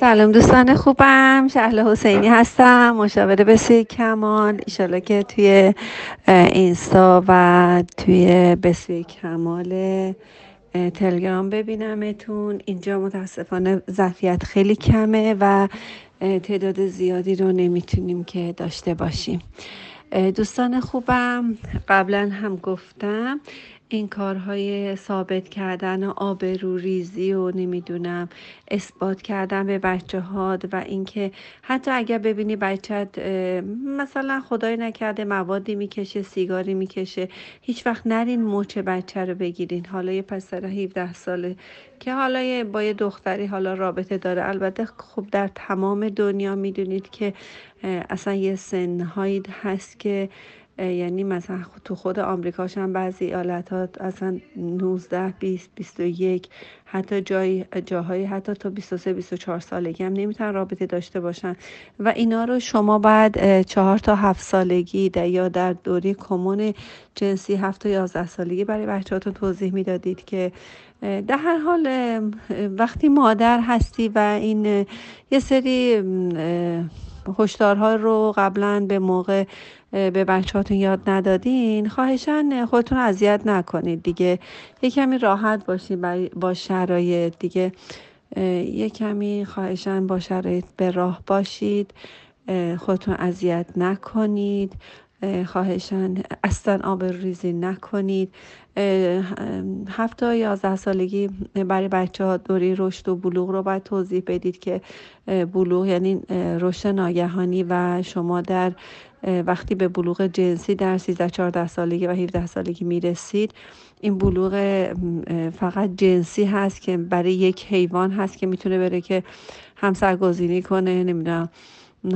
سلام دوستان خوبم. شهل حسینی هستم. مشاور بسیار کمال. ایشالا که توی اینستا و توی بسیار کمال تلگرام ببینمتون. اینجا متاسفانه ظرفیت خیلی کمه و تعداد زیادی رو نمی‌تونیم که داشته باشیم. دوستان خوبم قبلا هم گفتم این کارهای ثابت کردن و آبروریزی و نمی‌دونم اثبات کردن به بچه ها و اینکه حتی اگر ببینی بچت مثلا خدای نکرده موادی می‌کشه سیگاری می‌کشه هیچ وقت نرین مچ بچه رو بگیرین. حالا یه پسر 17 ساله که حالا با یه دختری حالا رابطه داره. البته خب در تمام دنیا می‌دونید که اصلا یه سنهایی هست که یعنی مثلا تو خود آمریکاش هم بعضی ایالت ها اصلا 19 20 21 حتی جای جاهایی حتی تا 23 24 سالگی هم نمی‌تونن رابطه داشته باشن. و اینا رو شما بعد چهار تا هفت سالگی یا در دوری کمون جنسی هفت تا 11 سالگی برای بچهاتون توضیح می‌دادید که در هر حال وقتی مادر هستی و این یه سری هشدارها رو قبلا به موقع به بچهاتون یاد ندادین خواهشان خودتون اذیت نکنید دیگه. یه کمی راحت باشید با شرایط دیگه. یه کمی خواهشان با شرایط به راه باشید. خودتون اذیت نکنید. خواهشان اصلا آب ریزی نکنید. هفت تا یازده سالگی برای بچه ها دوری رشد و بلوغ رو باید توضیح بدید که بلوغ یعنی رشد ناگهانی و شما در وقتی به بلوغ جنسی در 13 14 سالگی و 17 سالگی می‌رسید این بلوغ فقط جنسی هست که برای یک حیوان هست که می‌تونه بره که همسرگزینی کنه نمی‌دونم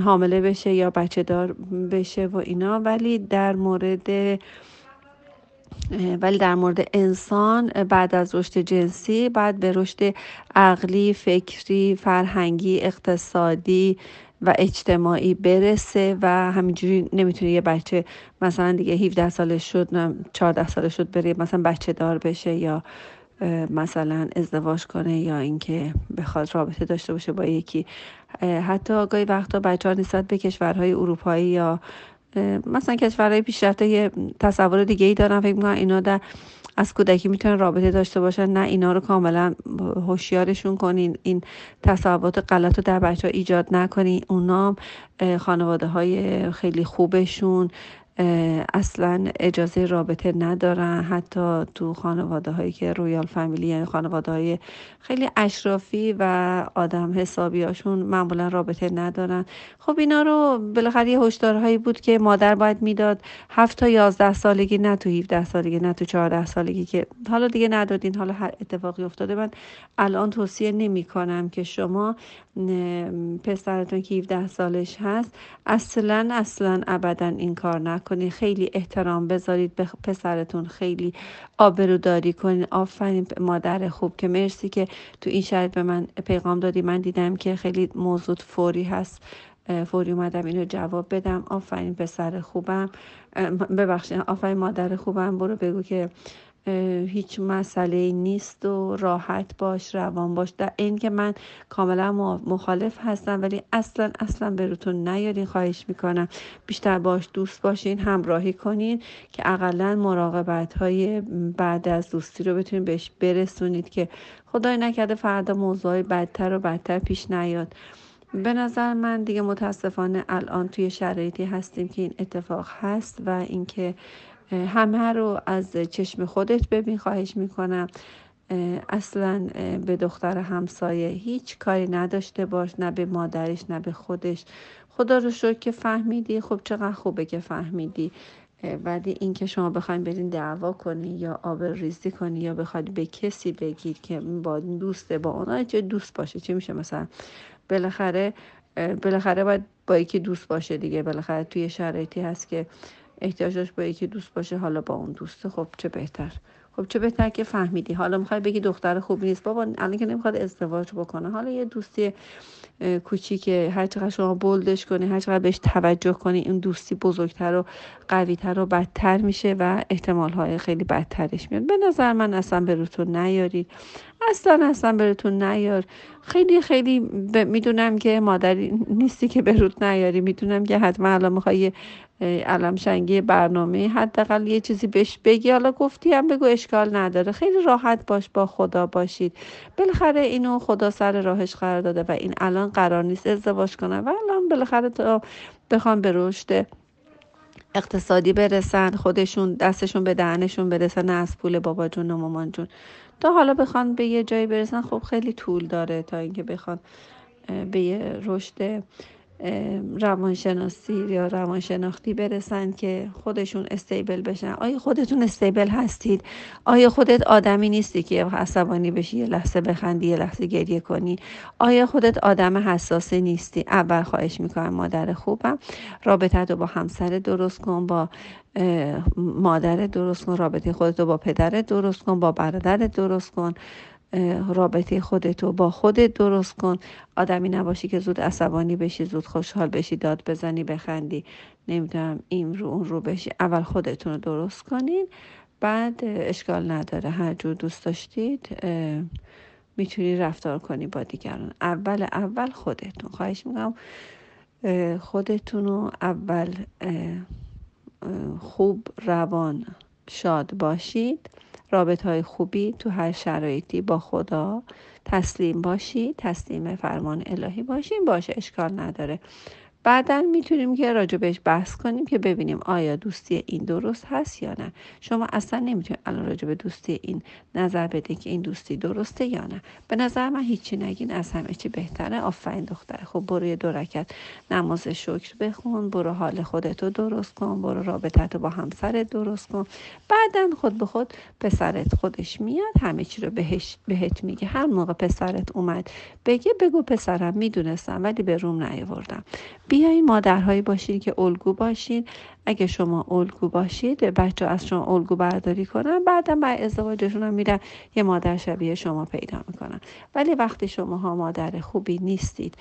حامله بشه یا بچه دار بشه و اینا. ولی در مورد ولی در مورد انسان بعد از رشد جنسی بعد به رشد عقلی، فکری، فرهنگی، اقتصادی و اجتماعی برسه و همینجوری نمی‌تونه یه بچه مثلا دیگه 17 سالش شد 14 سالش شد بره مثلا بچه دار بشه یا مثلا ازدواج کنه یا اینکه بخواد رابطه داشته باشه با یکی. حتی گاهی وقتا بچه ها نسبت به کشورهای اروپایی یا مثلا کشورهای پیشرفته یه تصور دیگه ای دارن فکر می‌کنن اینا در از کودکی می‌تونن رابطه داشته باشن. نه اینا رو کاملا هوشیارشون کنین. این تصورات غلط رو در بچه ها ایجاد نکنین. اونا خانواده های خیلی خوبشون اصلا اجازه رابطه ندارن. حتی تو خانواده هایی که رویال فامیلی یعنی خانواده های خیلی اشرافی و آدم حسابی هاشون معمولا رابطه ندارن. خب اینا رو بالاخره یه هشدارهایی بود که مادر باید می‌داد. هفت تا یازده سالگی نه تو 17 سالگی نه تو 14 سالگی که حالا دیگه ندادین حالا هر اتفاقی افتاده. من الان توصیه نمی کنم که شما پسرتون که 17 سالش هست اصلا اصلا ابدا این کار نکنید خیلی احترام بذارید به پسرتون. خیلی آبروداری کنید آفرین مادر خوب که مرسی که تو این شرط به من پیغام دادی. من دیدم که خیلی موضوع فوری هست. فوری اومدم اینو جواب بدم. آفرین پسر خوبم. ببخشید. آفرین مادر خوبم. برو بگو که هیچ مسئله نیست و راحت باش روان باش. در این که من کاملا مخالف هستم ولی اصلا اصلا به روتون نیارین خواهش می‌کنم. بیشتر باش دوست باشین همراهی کنین که اقلا مراقبت های بعد از دوستی رو بتونین بهش برسونید که خدای نکرده فردا موضوع بدتر و بدتر پیش نیاد. به نظر من دیگه متاسفانه الان توی شرایطی هستیم که این اتفاق هست و اینکه همه رو از چشم خودت ببین خواهش می‌کنم. اصلا به دختر همسایه هیچ کاری نداشته باش نه به مادرش نه به خودش. خدا رو شکر که فهمیدی. خب چقدر خوبه که فهمیدی. ولی اینکه شما بخواید برین دعوا کنی یا آب ریزی کنی یا بخواید به کسی بگید که با دوسته با اونا چه دوست باشه. چه میشه مثلا؟ بالاخره بالاخره باید با یکی دوست باشه دیگه. بالاخره توی شرایطی هست که احتیاج داشت با یکی دوست باشه حالا با اون دوسته خب چه بهتر؟ خب چه بهتر که فهمیدی؟ حالا می‌خوای بگی دختر خوبی نیست. بابا الان که نمی‌خواد ازدواج بکنه. حالا یه دوستی کوچیکه هر چقدر شما بولدش کنی هر چقدر بهش توجه کنی این دوستی بزرگتر و قویتر و بدتر میشه و احتمال های خیلی بدترش میاد. به نظر من اصلا به روتون نیارید اصلا اصلا براتون نیار. خیلی خیلی می‌دونم که مادری نیستی که به رود نیاری. می‌دونم که حتما الان می‌خوای علم شنگی برنامه حداقل یه چیزی بهش بگی. حالا گفتی هم بگو اشکال نداره. خیلی راحت باش با خدا باشید. بالاخره اینو خدا سر راهش قرار داده و این الان قرار نیست ازدواج کنه و الان بالاخره تا بخوام به رشد اقتصادی برسن خودشون دستشون به دهنشون برسن از پول بابا جون و مامان جون تا حالا بخوان به یه جایی برسن خب خیلی طول داره تا اینکه بخوان به یه رشد روانشناسی یا روانشناختی برسن که خودشون استیبل بشن. آیا خودتون استیبل هستید؟ آیا خودت آدمی نیستی که عصبانی بشی یه لحظه بخندی یه لحظه گریه کنی؟ آیا خودت آدم حساسه نیستی؟ اول خواهش می‌کنم مادر خوبم رابطه رو با همسر درست کن با مادر درست کن رابطه خودت با پدر درست کن با برادر درست کن. رابطه خودتو با خودت درست کن. آدمی نباشی که زود عصبانی بشی زود خوشحال بشی داد بزنی بخندی. نمی‌دونم این رو اون رو بشی. اول خودتون رو درست کنین. بعد اشکال نداره. هر جور دوست داشتید می‌تونی رفتار کنی با دیگران. اول اول خودتون. خواهش می‌کنم خودتون رو اول خوب روان شاد باشید. رابط های خوبی تو هر شرایطی با خدا تسلیم باشی تسلیم فرمان الهی باشیم. باشه اشکال نداره. بعدا می‌تونیم که راجع بهش بحث کنیم که ببینیم آیا دوستی این درست هست یا نه. شما اصلا نمی‌تونید الان راجع به دوستی این نظر بده که این دوستی درسته یا نه. به نظر من هیچی نگین از همه چی بهتره. آفرین دختره. خب برو یه دو نماز شکر بخون برو حال خودتو درست کن برو رابطتو با همسرت درست کن. بعدا خود به خود پسرت خودش میاد همه چی رو بهش بهت میگه. هر موقع پسرت اومد بگه بگو پسرم می‌دونستم ولی به روم نیاوردم. بیایید مادرهایی باشید که الگو باشید اگه شما الگو باشید بچه از شما الگو برداری کنن بعدا بر ازدواجشون هم میرن. یه مادر شبیه شما پیدا می‌کنن. ولی وقتی شما ها مادر خوبی نیستید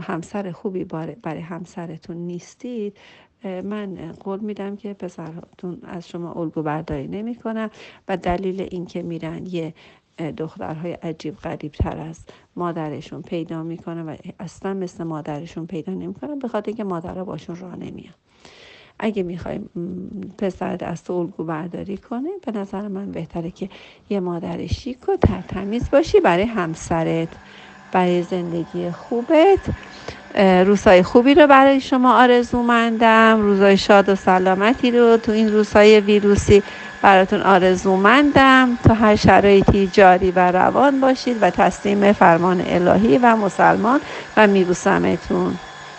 همسر خوبی برای همسرتون نیستید من قول میدم که پسرتون از شما الگو برداری نمی‌کنن. و دلیل اینکه میرن یه دخترهای عجیب غریب تر از مادرشون پیدا می‌کنه و اصلا مثل مادرشون پیدا نمی‌کنه به خاطر اینکه مادر باشون راه نمیاد اگه می‌خوای پسر دست الگو برداری کنه به نظر من بهتره که یه مادر شیک و ترتمیز باشی برای همسرت برای زندگی خوبت. روزهای خوبی رو برای شما آرزومندم روزهای شاد و سلامتی رو تو این روزهای ویروسی براتون آرزومندم. تا هر شرایطی جاری و روان باشید و تسلیم فرمان الهی و مسلمان و میبوسمتون